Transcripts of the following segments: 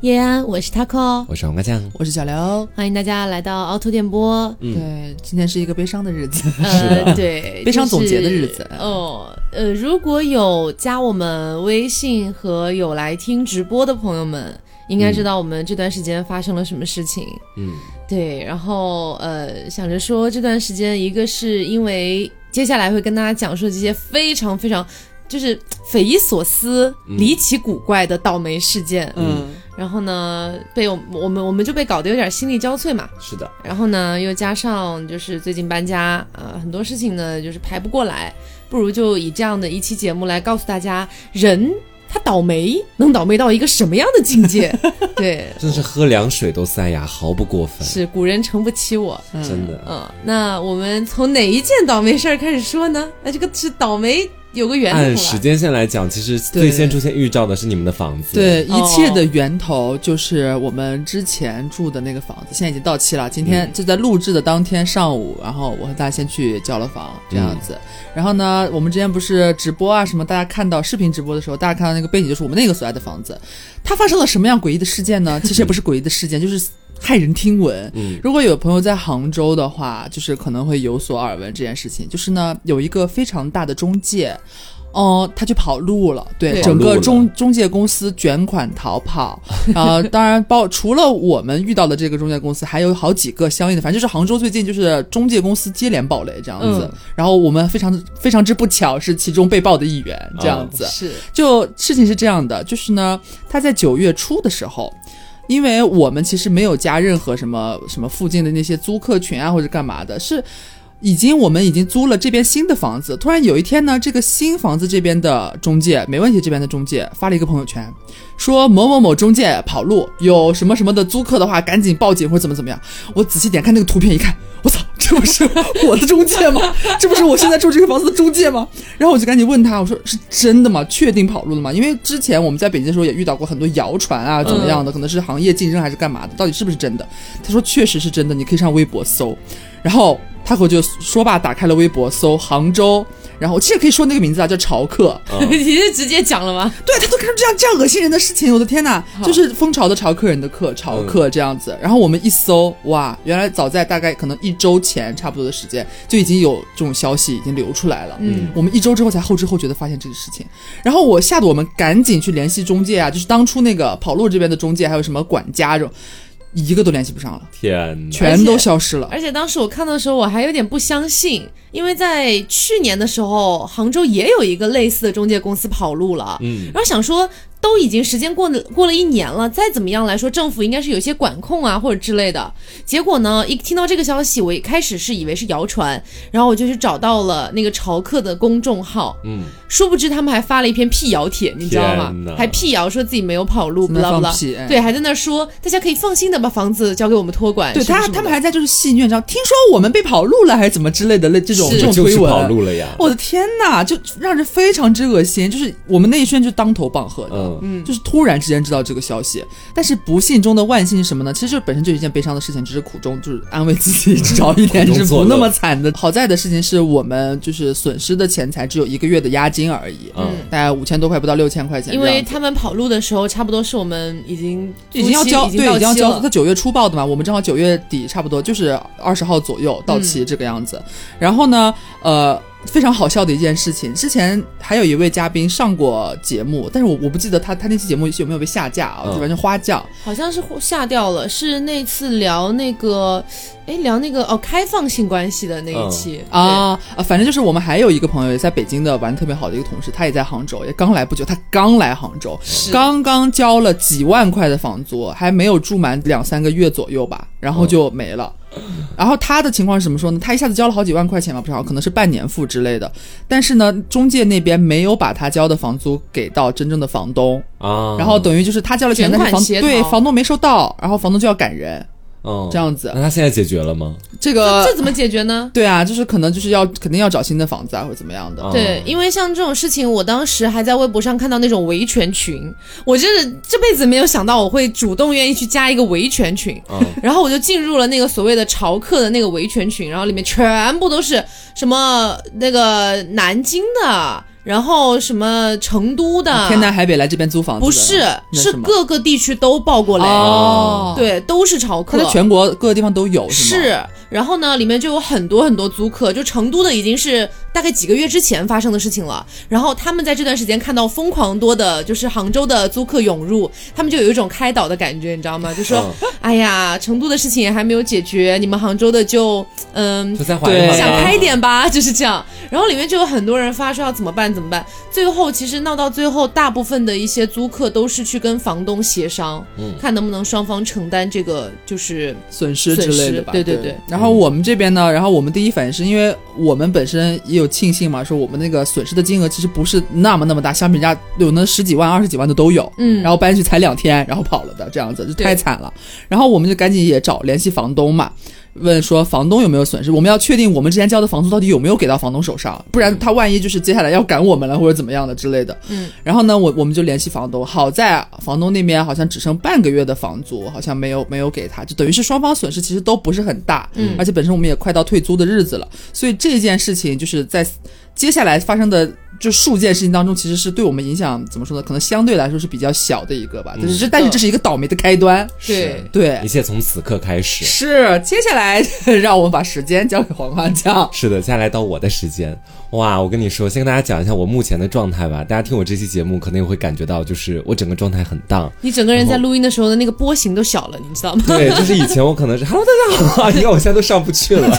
叶安，我是 Taco，我是黄瓜酱，我是小刘。欢迎大家来到凹凸电波。嗯对，今天是一个悲伤的日子。呃，对，悲伤总结的日子哦。呃，如果有加我们微信和有来听直播的朋友们，应该知道我们这段时间发生了什么事情。嗯，对，然后呃，想着说这段时间，一个是因为接下来会跟大家讲述这些非常非常就是匪夷所思、嗯离奇古怪的倒霉事件。嗯，然后呢，被我我们我们就被搞得有点心力交瘁嘛。是的，然后呢，又加上就是最近搬家呃、很多事情呢就是排不过来，不如就以这样的一期节目来告诉大家，人他倒霉能倒霉到一个什么样的境界？对，真是喝凉水都塞牙，毫不过分，是古人诚不欺我。真的。嗯，那我们从哪一件倒霉事儿开始说呢？那这个是倒霉有个源头。按时间线来讲，其实最先出现预兆的是你们的房子。对，哦一切的源头就是我们之前住的那个房子，现在已经到期了。今天嗯就在录制的当天上午，然后我和大家先去交了房，这样子。然后呢，我们之前不是直播啊什么，大家看到视频直播的时候，大家看到那个背景就是我们那个所在的房子。它发生了什么样诡异的事件呢？其实也不是诡异的事件，就是骇人听闻。嗯如果有朋友在杭州的话，就是可能会有所耳闻这件事情。就是呢，有一个非常大的中介，哦、他去跑路了，对，对整个中中介公司卷款逃跑。呃，当然包除了我们遇到的这个中介公司，还有好几个相应的，反正就是杭州最近就是中介公司接连爆雷这样子。嗯然后我们非常非常之不巧是其中被爆的一员这样子。是就事情是这样的，就是呢，他在九月初的时候，因为我们其实没有加任何什么什么附近的那些租客群啊或者干嘛的，是。已经，我们已经租了这边新的房子。突然有一天呢，这个新房子这边的中介，没问题这边的中介发了一个朋友圈，说某某某中介跑路，有什么什么的租客的话，赶紧报警或者怎么怎么样。我仔细点看那个图片，一看，我操，这不是我的中介吗？这不是我现在住 这个房子的中介吗？然后我就赶紧问他，我说是真的吗？确定跑路了吗？因为之前我们在北京的时候也遇到过很多谣传啊，怎么样的，可能是行业竞争还是干嘛的，到底是不是真的？他说确实是真的，你可以上微博搜。然后他给我就说罢，打开了微博搜杭州，然后其实可以说那个名字啊，叫潮客。你是直接讲了吗？对他都干出这样这样恶心人的事情，我的天呐，就是蜂巢的潮客人的客潮客这样子。然后我们一搜，哇，原来早在大概可能一周前差不多的时间，就已经有这种消息已经流出来了。嗯，我们一周之后才后知后觉的发现这个事情，然后我吓得我们赶紧去联系中介啊，就是当初那个跑路这边的中介，还有什么管家这种，一个都联系不上了，天，全都消失了。而且当时我看到的时候，我还有点不相信，因为在去年的时候，杭州也有一个类似的中介公司跑路了。嗯，然后想说，都已经时间过了过了一年了，再怎么样来说，政府应该是有些管控啊或者之类的。结果呢，一听到这个消息，我一开始是以为是谣传，然后我就去找到了那个潮客的公众号，嗯，殊不知他们还发了一篇辟谣帖，你知道吗？还辟谣说自己没有跑路，不啦不啦对，还在那说大家可以放心的把房子交给我们托管。对他，他们还在就是戏谑，你知道，听说我们被跑路了还是怎么之类的，类这种是这种推文。跑路了呀。我的天呐，就让人非常之恶心。就是我们那一瞬就当头棒喝的，嗯嗯就是突然之间知道这个消息。但是不幸中的万幸是什么呢？其实就本身就一件悲伤的事情，只是苦中就是安慰自己，找一点是不那么惨的。好在的事情是我们就是损失的钱财只有一个月的押金而已，嗯大概五千多块，不到六千块钱因。为他们跑路的时候，差不多是我们已经已经要交，对，已经要交，他九月初报的嘛，我们正好九月底，差不多就是二十号左右到期这个样子。然后呢，呃，非常好笑的一件事情，之前还有一位嘉宾上过节目，但是我我不记得他他那期节目有没有被下架啊，嗯。就反正花轿。好像是下掉了，是那次聊那个，哎，聊那个哦开放性关系的那一期、啊啊，反正就是我们还有一个朋友也在北京的玩得特别好的一个同事，他也在杭州，也刚来不久，他刚来杭州，是。刚刚交了几万块的房租，还没有住满两三个月左右吧，然后就没了。然后他的情况是怎么说呢？他一下子交了好几万块钱吧，不知道可能是半年付之类的。但是呢，中介那边没有把他交的房租给到真正的房东，啊，然后等于就是他交了钱，但是房对房东没收到，然后房东就要赶人，嗯这样子。那他现在解决了吗？这个这怎么解决呢？对啊，就是可能就是要肯定要找新的房子啊，或者怎么样的。嗯对，因为像这种事情，我当时还在微博上看到那种维权群，我真是这辈子没有想到我会主动愿意去加一个维权群，嗯然后我就进入了那个所谓的潮客的那个维权群，然后里面全部都是什么那个南京的。然后什么成都的，天南海北来这边租房子不是，是各个地区都报过雷，哦，，对，都是潮客可能。全国各个地方都有，是吗？是，然后呢，里面就有很多很多租客，就成都的已经是大概几个月之前发生的事情了。然后他们在这段时间看到疯狂多的，就是杭州的租客涌入，他们就有一种开导的感觉，你知道吗？就说，嗯哎呀，成都的事情也还没有解决，你们杭州的就，嗯，就再缓一对缓。想开一点吧，就是这样。然后里面就有很多人发说要怎么办怎么办。最后其实闹到最后，大部分的一些租客都是去跟房东协商，嗯看能不能双方承担这个就是损失之类的吧。对对对然后我们这边呢，然后我们第一反应是因为我们本身也有庆幸嘛，说我们那个损失的金额其实不是那么那么大，相比人家有那十几万、二十几万的都有。嗯然后搬去才两天，然后跑了的这样子，就太惨了。然后我们就赶紧也找联系房东嘛，问说房东有没有损失，我们要确定我们之前交的房租到底有没有给到房东手上，不然他万一就是接下来要赶我们了或者怎么样的之类的。嗯，然后呢，我我们就联系房东，好在房东那边好像只剩半个月的房租，好像没有没有给他，就等于是双方损失其实都不是很大，嗯而且本身我们也快到退租的日子了，所以这件事情就是在接下来发生的。这数件事情当中，其实是对我们影响怎么说呢？可能相对来说是比较小的一个吧。就是这，但是这是一个倒霉的开端。对对一，切从此刻开始。是。接下来 让我们把时间交给黄花酱。是的，接下来到我的时间。哇，我跟你说，先跟大家讲一下我目前的状态吧。大家听我这期节目，可能也会感觉到，就是我整个状态很荡。你整个人在录音的时候的那个波形都小了，你知道吗？对，就是以前我可能是 Hello 大家好，你看我现在都上不去了。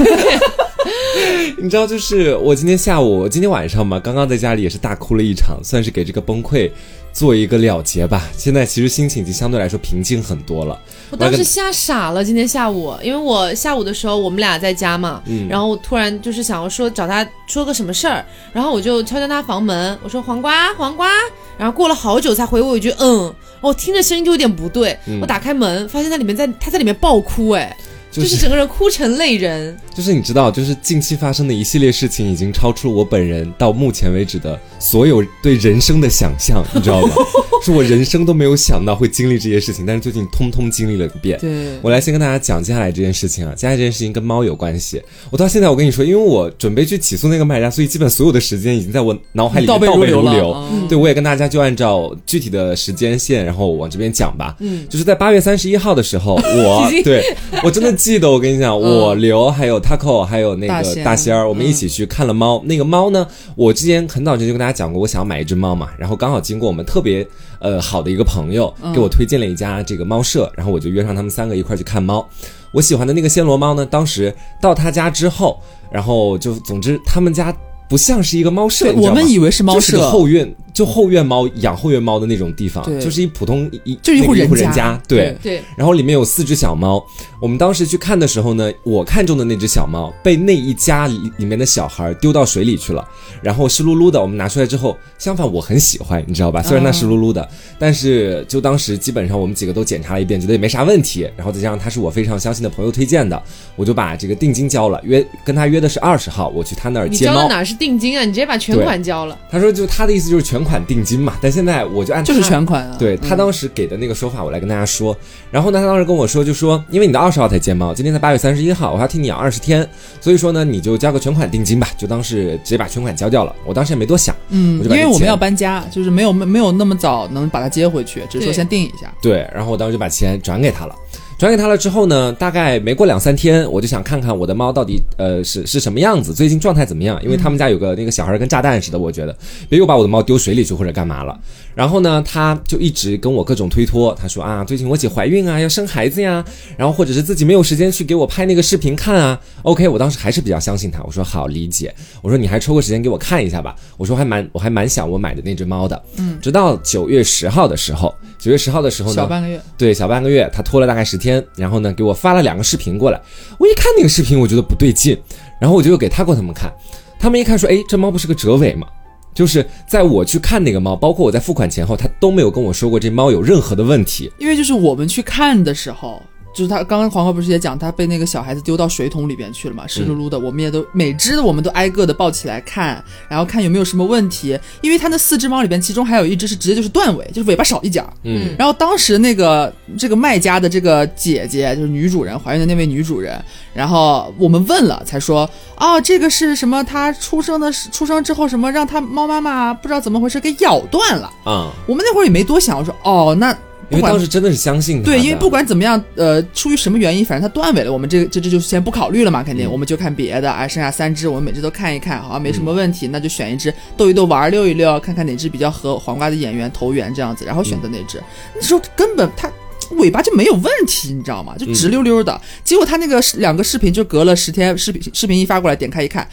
你知道，就是我今天下午、今天晚上嘛，刚刚在家里也是大哭了一场，算是给这个崩溃做一个了结吧。现在其实心情已经相对来说平静很多了。我当时吓傻了，今天下午，因为我下午的时候我们俩在家嘛，嗯然后我突然就是想要说找他说个什么事儿，然后我就敲敲他房门，我说黄瓜黄瓜，然后过了好久才回我一句嗯，我听着声音就有点不对，嗯。我打开门发现他里面在他在里面爆哭，哎，就就是是整个人哭成泪人，就是你知道，就是近期发生的一系列事情，已经超出了我本人到目前为止的所有对人生的想象，你知道吗？是我人生都没有想到会经历这些事情，但是最近通通经历了一遍。对，我来先跟大家讲接下来这件事情啊，接下来这件事情跟猫有关系。我到现在我跟你说，因为我准备去起诉那个卖家，所以基本所有的时间已经在我脑海里面倒背如流对，我也跟大家就按照具体的时间线，然后往这边讲吧。嗯，就是在八月三十一号的时候，我 对我真的记得，我跟你讲，我刘还有 Taco 还有那个大仙。儿，我们一起去看了猫。那个猫呢，我之前很早之前就跟大家讲过，我想要买一只猫嘛，然后刚好经过我们特别呃好的一个朋友给我推荐了一家这个猫舍，然后我就约上他们三个一块儿去看猫。我喜欢的那个暹罗猫呢，当时到他家之后，然后就总之他们家不像是一个猫舍，我们以为是猫就是个舍，后院，就后院猫养后院猫的那种地方，就是一普通一就一户一户人家。人家，对。对，然后里面有四只小猫，我们当时去看的时候呢，我看中的那只小猫被那一家里里面的小孩丢到水里去了，然后湿漉漉的，我们拿出来之后，相反我很喜欢，你知道吧？虽然它湿漉漉的，但是就当时基本上我们几个都检查了一遍，觉得也没啥问题，然后再加上他是我非常相信的朋友推荐的，我就把这个定金交了，约跟他约的是二十号，我去他那儿接猫。交的哪是定金啊？你直接把全款交了，他说就他的意思就是全款定金嘛，但现在我就按就是全款啊。对他当时给的那个说法，我来跟大家说。然后呢，他当时跟我说，就说因为你的二十号才接猫，今天才八月三十一号，我还要替你养二十天，所以说呢，你就交个全款定金吧，就当是直接把全款交掉了。我当时也没多想，嗯，因为我们要搬家，就是没有没没有那么早能把它接回去，只是说先定一下。对，然后我当时就把钱转给他了。转给他了之后呢，大概没过两三天，我就想看看我的猫到底呃是是什么样子，最近状态怎么样？因为他们家有个那个小孩跟炸弹似的，我觉得别又把我的猫丢水里去或者干嘛了。然后呢，他就一直跟我各种推脱，他说啊，最近我姐怀孕啊，要生孩子呀，然后或者是自己没有时间去给我拍那个视频看啊。OK，我当时还是比较相信他，我说好理解，我说你还抽个时间给我看一下吧，我说还蛮我还蛮想我买的那只猫的。嗯，直到九月十号的时候，九月十号的时候呢，小半个月，对，小半个月，他拖了大概十天，然后呢，给我发了两个视频过来。我一看那个视频，我觉得不对劲，然后我就又给他过他们看，他们一看说，哎，这猫不是个折尾吗？就是在我去看那个猫，包括我在付款前后，他都没有跟我说过这猫有任何的问题。因为就是我们去看的时候，就是他刚刚黄河不是也讲，他被那个小孩子丢到水桶里边去了嘛，湿漉漉的。我们也都每只的我们都挨个的抱起来看，然后看有没有什么问题。因为他那四只猫里边，其中还有一只是直接就是断尾，就是尾巴少一截。嗯，然后当时那个这个卖家的这个姐姐，就是女主人怀孕的那位女主人，然后我们问了，才说哦，这个是什么？她出生的出生之后什么让她猫妈妈不知道怎么回事给咬断了。嗯、我们那会儿也没多想，我说哦，那因为当时真的是相信他对，因为不管怎么样，呃，出于什么原因，反正它断尾了，我们这这这就先不考虑了嘛，肯定、嗯我们就看别的，哎，剩下三只我们每只都看一看，好像没什么问题，那就选一只逗一逗玩儿溜一溜，看看哪只比较合黄瓜的演员投缘这样子，然后选择那只。那时候根本它。尾巴就没有问题，你知道吗？就直溜溜的。结果他那个两个视频就隔了十天，视频视频一发过来，点开一看，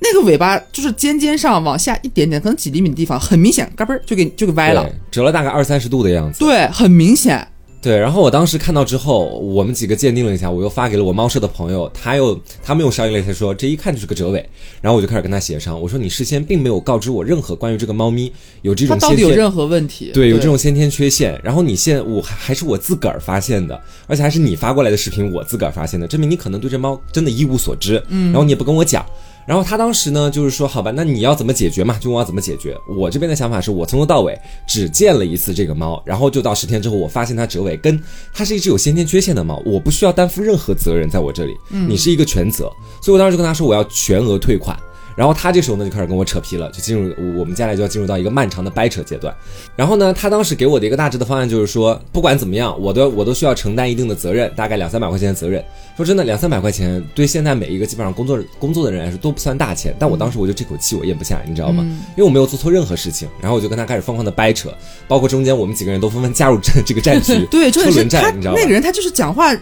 那个尾巴就是尖尖上往下一点点，可能几厘米的地方，很明显，嘎嘣儿就给就给歪了。折了大概二三十度的样子。对，很明显。对，然后我当时看到之后，我们几个鉴定了一下，我又发给了我猫舍的朋友，他又他们又商议了一下说这一看就是个折尾，然后我就开始跟他协商，我说你事先并没有告知我任何关于这个猫咪有这它到种先天底有任何问题？对有这种先天缺陷，然后你现我还还是我自个儿发现的，而且还是你发过来的视频我自个儿发现的，证明你可能对这猫真的一无所知，嗯，然后你也不跟我讲。然后他当时呢，就是说，好吧，那你要怎么解决嘛？就问我要怎么解决。我这边的想法是我从头到尾只见了一次这个猫，然后就到十天之后，我发现它折尾，跟它是一只有先天缺陷的猫，我不需要担负任何责任在我这里，你是一个全责，所以我当时就跟他说我要全额退款。然后他这时候呢就开始跟我扯皮了，就进入我们接下来就要进入到一个漫长的掰扯阶段。然后呢，他当时给我的一个大致的方案就是说，不管怎么样，我都我都需要承担一定的责任，大概两三百块钱的责任。说真的，两三百块钱对现在每一个基本上工作工作的人来说都不算大钱，但我当时我就这口气我咽不下来，你知道吗？因为我没有做错任何事情，然后我就跟他开始疯狂的掰扯，包括中间我们几个人都纷纷加入这这个战局，对，重点是他战，你知道吧那个？人，他就是讲话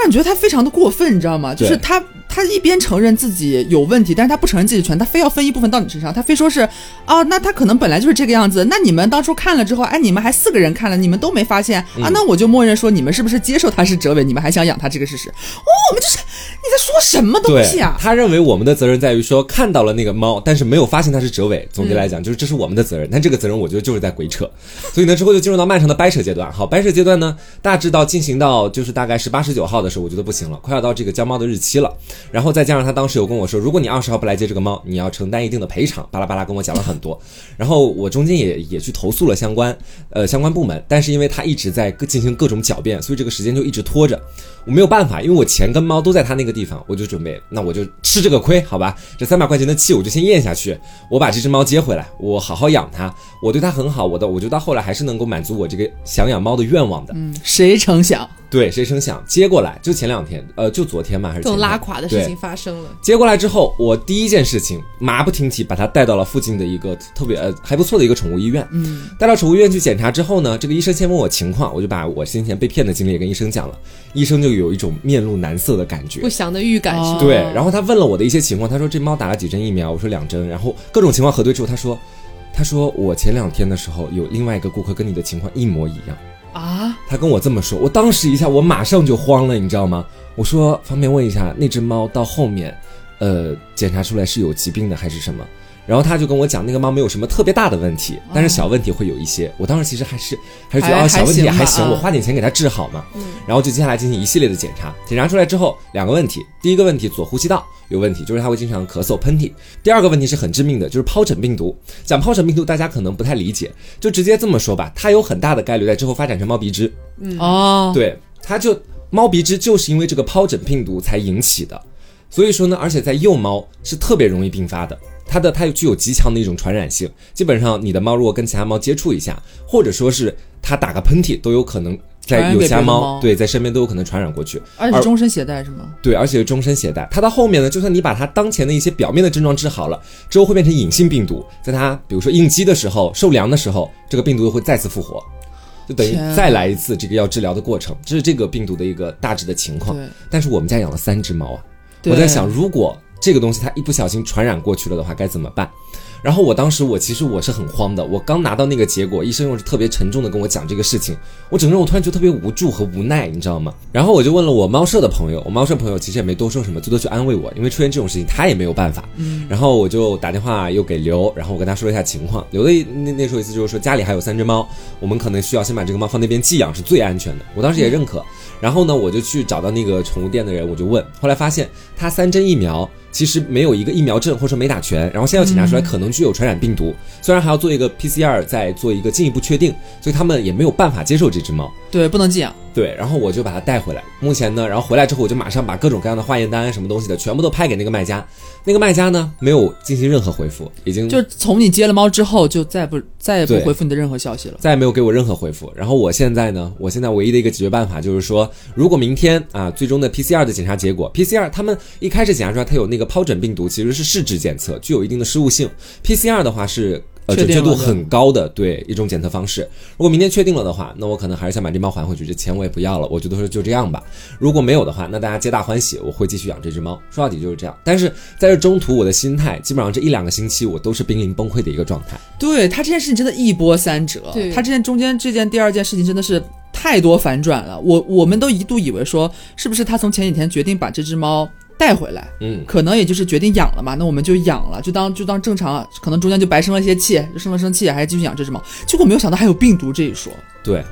让你觉得他非常的过分，你知道吗？就是他他一边承认自己有问题，但是他不承认自己的全，他非要分一部分到你身上，他非说是啊，那他可能本来就是这个样子，那你们当初看了之后，哎，你们还四个人看了，你们都没发现嗯啊，那我就默认说你们是不是接受他是折尾，你们还想养他这个事实？哦，我们就是你在说什么东西啊？他认为我们的责任在于说看到了那个猫，但是没有发现它是折尾。总结来讲，就是这是我们的责任，但这个责任我觉得就是在鬼扯。所以呢，之后就进入到漫长的掰扯阶段。好，掰扯阶段呢，大致到进行到就是大概十八、十九号的时候，我觉得不行了，快要到这个交猫的日期了。然后再加上他当时有跟我说，如果你二十号不来接这个猫，你要承担一定的赔偿，巴拉巴拉跟我讲了很多。然后我中间也也去投诉了相关呃相关部门，但是因为他一直在进行各种狡辩，所以这个时间就一直拖着。我没有办法，因为我钱跟猫都在他那个地方，我就准备，那我就吃这个亏，好吧？这三百块钱的气我就先咽下去，我把这只猫接回来，我好好养它，我对它很好，我的，我觉得到后来还是能够满足我这个想养猫的愿望的。嗯，谁成想？对，谁成想接过来，就前两天，呃，就昨天嘛，还是这种拉垮的事情发生了。接过来之后，我第一件事情马不停蹄把它带到了附近的一个特别呃还不错的一个宠物医院。嗯，带到宠物医院去检查之后呢，这个医生先问我情况，我就把我先前被骗的经历也跟医生讲了。医生就有一种面露难色的感觉不。祥的预感是哦？对，然后他问了我的一些情况，他说这猫打了几针疫苗，我说两针，然后各种情况核对之后，他说，他说我前两天的时候有另外一个顾客跟你的情况一模一样。啊，他跟我这么说，我当时一下我马上就慌了，你知道吗？我说方便问一下，那只猫到后面，呃，检查出来是有疾病的还是什么？然后他就跟我讲，那个猫没有什么特别大的问题，但是小问题会有一些。我当时其实还是还是觉得啊，小问题还行我花点钱给它治好嘛。然后就接下来进行一系列的检查，检查出来之后两个问题，第一个问题左呼吸道有问题，就是它会经常咳嗽喷嚏；第二个问题是很致命的，就是疱疹病毒。讲疱疹病毒大家可能不太理解，就直接这么说吧，它有很大的概率在之后发展成猫鼻支。哦，对，它就猫鼻支就是因为这个疱疹病毒才引起的，所以说呢，而且在幼猫是特别容易并发的。它的它具有极强的一种传染性，基本上你的猫如果跟其他猫接触一下，或者说是它打个喷嚏，都有可能在有其他猫对在身边都有可能传染过去。而且是终身携带是吗？对，而且是终身携带。它到后面呢，就算你把它当前的一些表面的症状治好了，之后会变成隐性病毒，在它比如说应激的时候、受凉的时候，这个病毒又会再次复活，就等于再来一次这个要治疗的过程。这是这个病毒的一个大致的情况。对，但是我们家养了三只猫啊，我在想，如果这个东西它一不小心传染过去了的话，该怎么办？然后我当时我其实我是很慌的，我刚拿到那个结果，医生又是特别沉重的跟我讲这个事情，我整个人我突然觉得特别无助和无奈，你知道吗？然后我就问了我猫舍的朋友，我猫舍朋友其实也没多说什么，最多去安慰我，因为出现这种事情他也没有办法。嗯，然后我就打电话又给刘，然后我跟他说了一下情况，刘的那那时候意思就是说家里还有三只猫，我们可能需要先把这个猫放那边寄养是最安全的，我当时也认可。然后呢，我就去找到那个宠物店的人，我就问，后来发现他三针疫苗。其实没有一个疫苗证，或者说没打全，然后现在要检查出来可能具有传染病毒，虽然还要做一个 PCR 再做一个进一步确定，所以他们也没有办法接受这只猫。对，不能寄养。对，然后我就把它带回来。目前呢，然后回来之后我就马上把各种各样的化验单什么东西的全部都拍给那个卖家。那个卖家呢没有进行任何回复，已经就从你接了猫之后就再不再也不回复你的任何消息了，再也没有给我任何回复。然后我现在呢，我现在唯一的一个解决办法就是说，如果明天啊最终的 PCR 的检查结果，PCR 他们一开始检查出来它有那个疱疹病毒，其实是试纸检测，具有一定的失误性。PCR 的话是。呃，准确度很高的对一种检测方式。如果明天确定了的话，那我可能还是想把这猫还回去，这钱我也不要了。我觉得说就这样吧。如果没有的话，那大家皆大欢喜，我会继续养这只猫。说到底就是这样。但是在这中途，我的心态基本上这一两个星期我都是濒临崩溃的一个状态。对他这件事情真的一波三折。对，他之前中间这件第二件事情真的是太多反转了。我我们都一度以为说，是不是他从前几天决定把这只猫。带回来，嗯，可能也就是决定养了嘛，那我们就养了，就当就当正常，可能中间就白生了一些气，就生了生气，还是继续养这只猫。结果没有想到还有病毒这一说。对，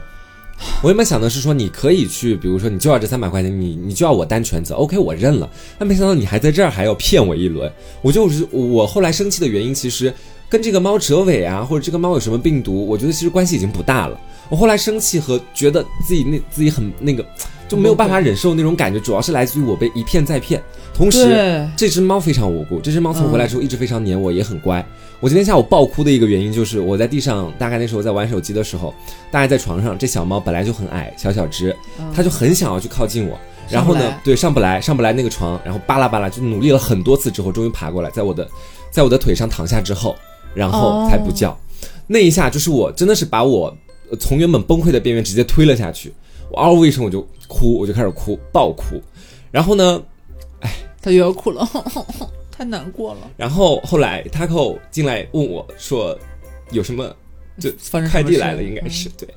我原本想的是说，你可以去，比如说你就要这三百块钱，你你就要我担全责，OK，我认了。但没想到你还在这儿还要骗我一轮，我就是我后来生气的原因，其实跟这个猫折尾啊，或者这个猫有什么病毒，我觉得其实关系已经不大了。我后来生气和觉得自己那自己很那个。就没有办法忍受那种感觉，主要是来自于我被一骗再骗。同时，这只猫非常无辜，这只猫从回来之后一直非常黏我，也很乖。我今天下午爆哭的一个原因就是，我在地上，大概那时候在玩手机的时候，大概在床上，这小猫本来就很矮，小小只，它就很想要去靠近我。然后呢，对，上不来，上不来那个床，然后巴拉巴拉就努力了很多次之后，终于爬过来，在我的，在我的腿上躺下之后，然后才不叫。那一下就是我真的是把我从原本崩溃的边缘直接推了下去。我嗷呜一声，我就哭，我就开始哭，爆哭。然后呢，哎，他又要哭了，太难过了。然后后来 Taco 进来问我说：“有什么？就快递来了，应该是对。”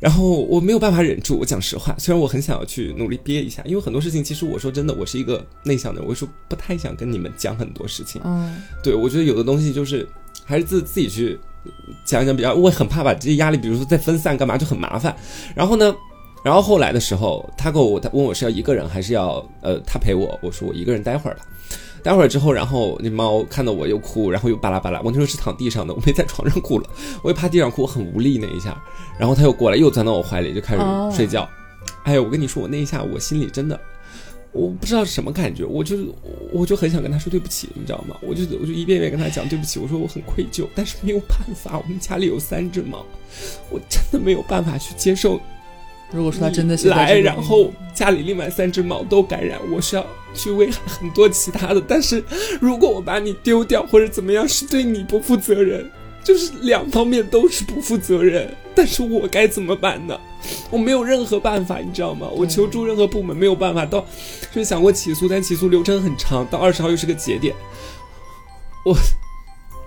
然后我没有办法忍住，我讲实话，虽然我很想要去努力憋一下，因为很多事情其实我说真的，我是一个内向的人，我说不太想跟你们讲很多事情。嗯，对，我觉得有的东西就是还是自自己去讲一讲比较，我很怕把这些压力，比如说再分散干嘛就很麻烦。然后呢？然后后来的时候，他跟我他问我是要一个人还是要呃他陪我，我说我一个人待会儿吧。待会儿之后，然后那猫看到我又哭，然后又巴拉巴拉。我那时候是躺地上的，我没在床上哭了，我又趴地上哭，我很无力那一下。然后他又过来，又钻到我怀里，就开始睡觉。哎呦，我跟你说，我那一下我心里真的，我不知道是什么感觉，我就我就很想跟他说对不起，你知道吗？我就我就一遍遍跟他讲对不起，我说我很愧疚，但是没有办法，我们家里有三只猫，我真的没有办法去接受。如果说他真的来，然后家里另外三只猫都感染，我是要去危害很多其他的。但是如果我把你丢掉或者怎么样，是对你不负责任，就是两方面都是不负责任。但是我该怎么办呢？我没有任何办法，你知道吗？我求助任何部门没有办法，到就是想过起诉，但起诉流程很长，到二十号又是个节点。我，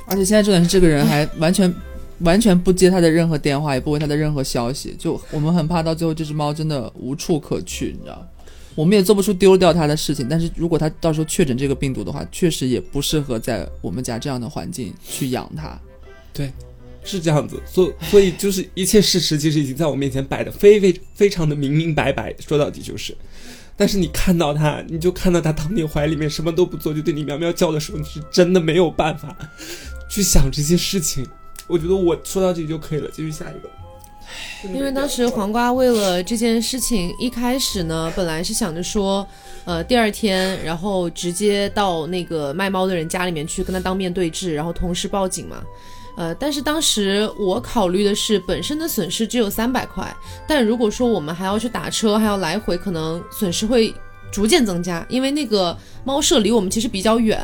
而且现在重点是这个人还完全。完全不接他的任何电话，也不回他的任何消息，就我们很怕到最后这只猫真的无处可去，你知道？我们也做不出丢掉它的事情。但是如果它到时候确诊这个病毒的话，确实也不适合在我们家这样的环境去养它。对，是这样子。所所以就是一切事实其实已经在我面前摆的非非非常的明明白白。说到底就是，但是你看到它，你就看到它躺你怀里面什么都不做，就对你喵喵叫的时候，你是真的没有办法去想这些事情。我觉得我说到这里就可以了，继续下一个。因为当时黄瓜为了这件事情，一开始呢，本来是想着说，呃，第二天，然后直接到那个卖猫的人家里面去跟他当面对质，然后同时报警嘛。呃，但是当时我考虑的是，本身的损失只有三百块，但如果说我们还要去打车，还要来回，可能损失会逐渐增加，因为那个猫舍离我们其实比较远。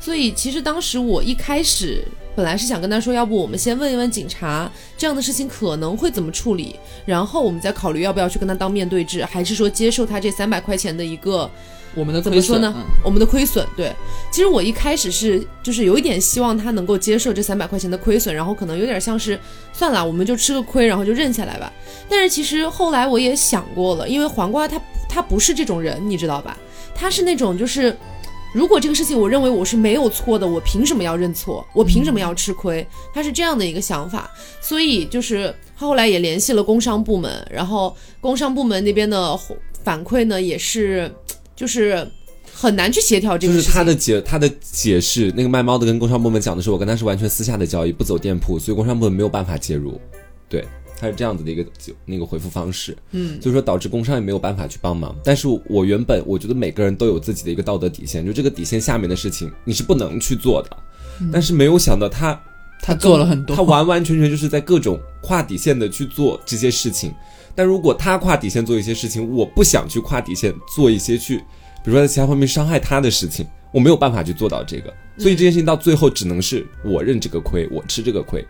所以其实当时我一开始本来是想跟他说，要不我们先问一问警察，这样的事情可能会怎么处理，然后我们再考虑要不要去跟他当面对质，还是说接受他这三百块钱的一个我们的怎么说呢嗯我们的亏损。对，其实我一开始是就是有一点希望他能够接受这三百块钱的亏损，然后可能有点像是算了，我们就吃个亏，然后就认下来吧。但是其实后来我也想过了，因为黄瓜他他不是这种人，你知道吧？他是那种就是。如果这个事情我认为我是没有错的，我凭什么要认错？我凭什么要吃亏？他是这样的一个想法，所以就是他后来也联系了工商部门，然后工商部门那边的反馈呢，也是就是很难去协调这就是个事情。他的解他的解释，那个卖猫的跟工商部门讲的是，我跟他是完全私下的交易，不走店铺，所以工商部门没有办法介入。对，他是这样子的一个那个回复方式。嗯，所以说导致工商也没有办法去帮忙。但是我原本我觉得每个人都有自己的一个道德底线，就这个底线下面的事情你是不能去做的。但是没有想到他他做了很多，他完完全全就是在各种跨底线的去做这些事情。但如果他跨底线做一些事情，我不想去跨底线做一些去，比如说在其他方面伤害他的事情，我没有办法去做到这个。所以这件事情到最后只能是我认这个亏，我吃这个亏。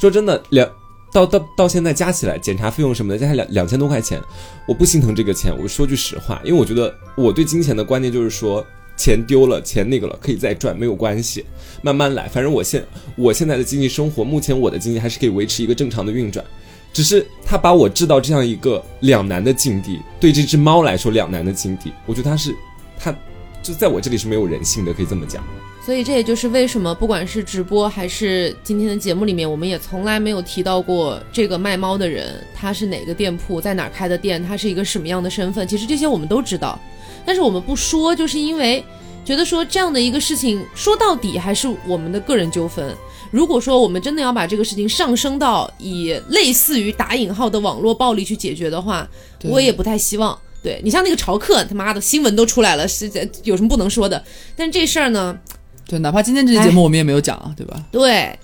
说真的，两到到到现在加起来检查费用什么的，加起来两两千多块钱，我不心疼这个钱。我说句实话，因为我觉得我对金钱的观念就是说，钱丢了，钱那个了，可以再赚，没有关系，慢慢来。反正我现我现在的经济生活，目前我的经济还是可以维持一个正常的运转。只是他把我置到这样一个两难的境地，对这只猫来说两难的境地，我觉得他是他就在我这里是没有人性的，可以这么讲。所以这也就是为什么，不管是直播还是今天的节目里面，我们也从来没有提到过这个卖猫的人，他是哪个店铺，在哪儿开的店，他是一个什么样的身份。其实这些我们都知道，但是我们不说，就是因为觉得说这样的一个事情，说到底还是我们的个人纠纷。如果说我们真的要把这个事情上升到以类似于打引号的网络暴力去解决的话，我也不太希望。对你像那个朝客，他妈的新闻都出来了，是有什么不能说的？但这事儿呢，对，哪怕今天这期节目我们也没有讲啊，对吧？对，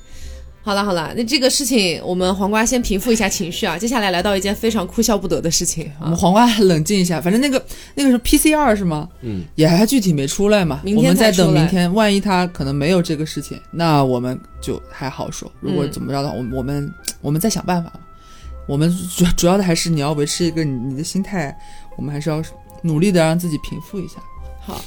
好了好了，那这个事情我们黄瓜先平复一下情绪啊，接下来来到一件非常哭笑不得的事情啊，我们黄瓜冷静一下，反正那个那个是 PCR 是吗？嗯，也还具体没出来嘛，明我们再天才出来等明天，万一他可能没有这个事情，那我们就还好说。如果嗯怎么着的话，我们我们我们再想办法吧。我们 主主要的还是你要维持一个你你的心态，我们还是要努力的让自己平复一下。好。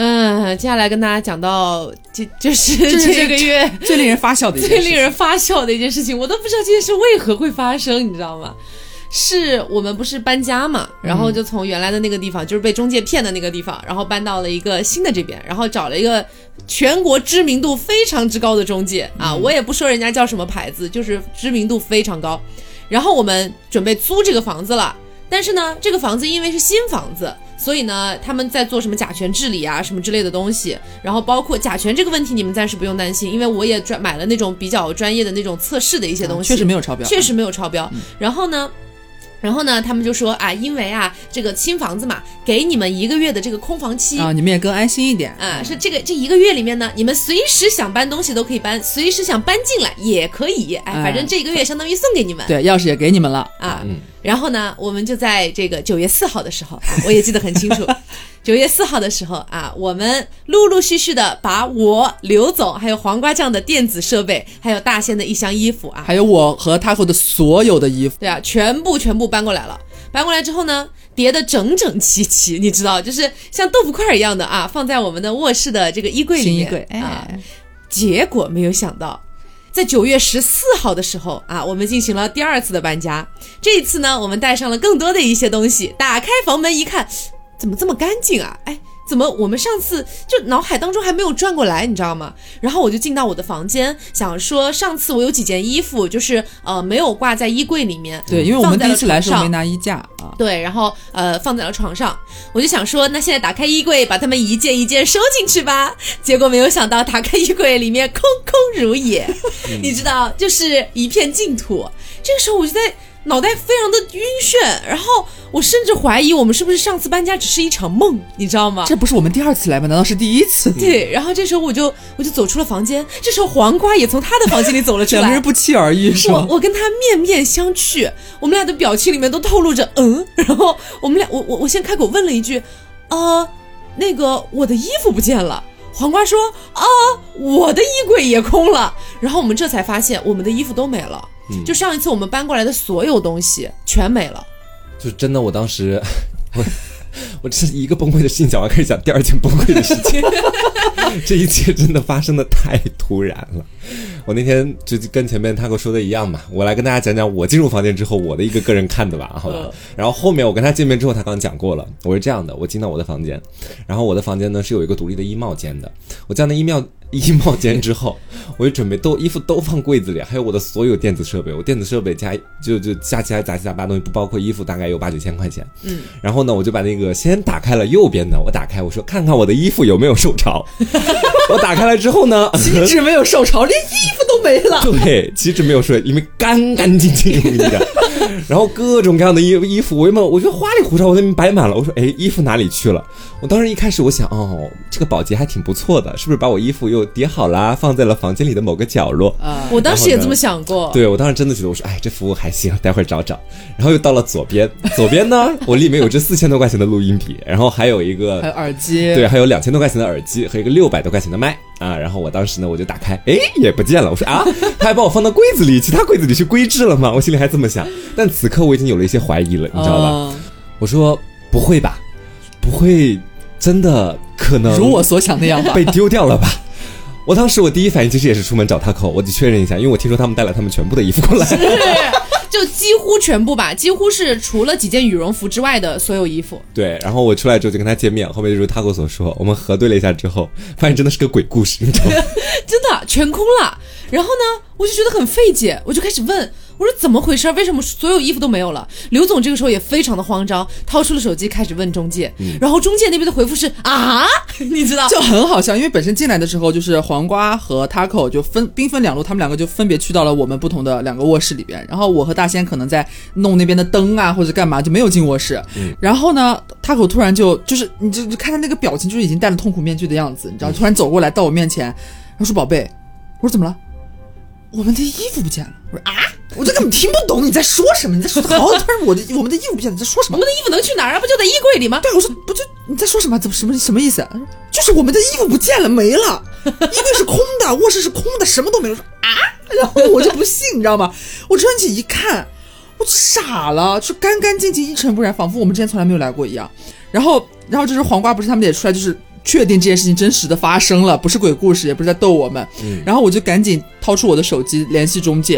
嗯，接下来跟大家讲到，这 就是这是这个月最令人发笑的一件事情，最令人发笑的一件事情，我都不知道这件事为何会发生，你知道吗？是我们不是搬家嘛，然后就从原来的那个地方，就是被中介骗的那个地方，然后搬到了一个新的这边，然后找了一个全国知名度非常之高的中介啊，我也不说人家叫什么牌子，就是知名度非常高。然后我们准备租这个房子了，但是呢，这个房子因为是新房子，所以呢，他们在做什么甲醛治理啊，什么之类的东西。然后包括甲醛这个问题，你们暂时不用担心，因为我也专买了那种比较专业的那种测试的一些东西，确实没有超标，确实没有超标。然后呢？然后呢，他们就说啊，因为啊，这个新房子嘛，给你们一个月的这个空房期啊，你们也更安心一点啊，是这个这一个月里面呢，你们随时想搬东西都可以搬，随时想搬进来也可以，哎，哎反正这一个月相当于送给你们。对，钥匙也给你们了啊嗯，然后呢，我们就在这个九月四号的时候，啊、我也记得很清楚。九月四号的时候啊，我们陆陆续续的把我刘总还有黄瓜酱的电子设备，还有大仙的一箱衣服啊，还有我和 Taco 的所有的衣服，对啊，全部全部搬过来了。搬过来之后呢，叠的整整齐齐，你知道，就是像豆腐块一样的啊，放在我们的卧室的这个衣柜里面。新衣柜，啊，哎，结果没有想到，在九月十四号的时候啊，我们进行了第二次的搬家。这一次呢，我们带上了更多的一些东西。打开房门一看，怎么这么干净啊？哎，怎么我们上次就脑海当中还没有转过来，你知道吗？然后我就进到我的房间，想说上次我有几件衣服，就是呃没有挂在衣柜里面，对，因为我们第一次来的时候没拿衣架啊，对，然后呃放在了床上，我就想说，那现在打开衣柜，把它们一件一件收进去吧。结果没有想到，打开衣柜里面空空如也，你知道，就是一片净土。这个时候我就在脑袋非常的晕眩，然后我甚至怀疑我们是不是上次搬家只是一场梦，你知道吗？这不是我们第二次来吗？难道是第一次？对，然后这时候我就我就走出了房间，这时候黄瓜也从他的房间里走了出来 两个人。不期而遇是我吗？我跟他面面相觑，我们俩的表情里面都透露着嗯，然后我们俩我我我先开口问了一句，呃，那个我的衣服不见了。黄瓜说啊，我的衣柜也空了。然后我们这才发现，我们的衣服都没了。嗯就上一次我们搬过来的所有东西全没了。就真的，我当时 我 我这一个崩溃的事情讲完，开始讲第二件崩溃的事情。这一切真的发生的太突然了。我那天就跟前面他跟我说的一样嘛，我来跟大家讲讲我进入房间之后我的一个个人看的吧，好吧嗯。然后后面我跟他见面之后，他刚刚讲过了，我是这样的，我进到我的房间，然后我的房间呢是有一个独立的衣帽间的，我进到衣帽衣帽间之后，我就准备都衣服都放柜子里，还有我的所有电子设备，我电子设备加就就加起来杂七杂八东西，不包括衣服，大概有八九千块钱。嗯，然后呢，我就把那个先打开了右边的，我打开我说看看我的衣服有没有受潮。我打开来之后呢，岂止没有受潮，连衣服都没了。对，岂止没有睡，因为干干净净，我跟你讲。然后各种各样的衣衣服，我有没有？我觉得花里胡哨，我那边摆满了。我说，哎，衣服哪里去了？我当时一开始我想，哦，这个保洁还挺不错的，是不是把我衣服又叠好啦，放在了房间里的某个角落？啊，我当时也这么想过。对我当时真的觉得，我说，哎，这服务还行，待会儿找找。然后又到了左边，左边呢，我里面有这四千多块钱的录音笔，然后还有一个 还有耳机，对，还有两千多块钱的耳机和一个六百多块钱的麦啊。然后我当时呢，我就打开，哎，也不见了。我说啊，他还把我放到柜子里，其他柜子里去归置了吗？我心里还这么想。但此刻我已经有了一些怀疑了，你知道吧？嗯我说不会吧，不会真的可能如我所想那样吧。被丢掉了吧？我当时我第一反应其实也是出门找 Taco，我得确认一下，因为我听说他们带了他们全部的衣服过来。是，就几乎全部吧，几乎是除了几件羽绒服之外的所有衣服。对，然后我出来之后就跟他见面，后面就如 Taco 所说，我们核对了一下之后，发现真的是个鬼故事，你知道吗？真的全空了。然后呢，我就觉得很费解，我就开始问，我说怎么回事？为什么所有衣服都没有了？刘总这个时候也非常的慌张，掏出了手机开始问中介，然后中介那边的回复是啊，你知道？就很好笑，因为本身进来的时候就是黄瓜和 Taco 就分兵分两路，他们两个就分别去到了我们不同的两个卧室里边。然后我和大仙可能在弄那边的灯啊或者干嘛，就没有进卧室。然后呢，Taco 突然就就是你就就看他那个表情，就是已经戴了痛苦面具的样子，你知道，突然走过来到我面前，然后说：“宝贝，我说怎么了？我们的衣服不见了。”我说啊，我就根本听不懂你在说什么，你在说好，突然我的我们的衣服不见了，你在说什么我们？的衣服能去哪儿啊？不就在衣柜里吗？对，我说不就你在说什么？怎么什么什么意思？就是我们的衣服不见了，没了，衣柜是空的，卧室是空的，什么都没有。说啊，然后我就不信，你知道吗？我穿起一看，我傻了，就干干净净，一尘不染，仿佛我们之前从来没有来过一样。然后，然后就是黄瓜，不是他们也出来，就是确定这件事情真实的发生了，不是鬼故事，也不是在逗我们。然后我就赶紧掏出我的手机联系中介，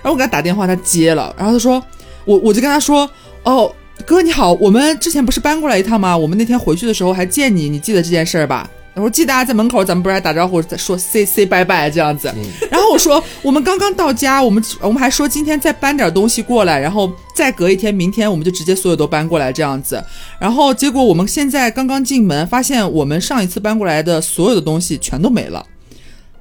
然后我给他打电话，他接了，然后他说，我我就跟他说，哦，哥你好，我们之前不是搬过来一趟吗？我们那天回去的时候还见你，你记得这件事儿吧？我说记得啊，在门口咱们不是还打招呼，在说 say say 拜拜这样子。然后我说我们刚刚到家，我们我们还说今天再搬点东西过来，然后再隔一天，明天我们就直接所有都搬过来这样子。然后结果我们现在刚刚进门，发现我们上一次搬过来的所有的东西全都没了。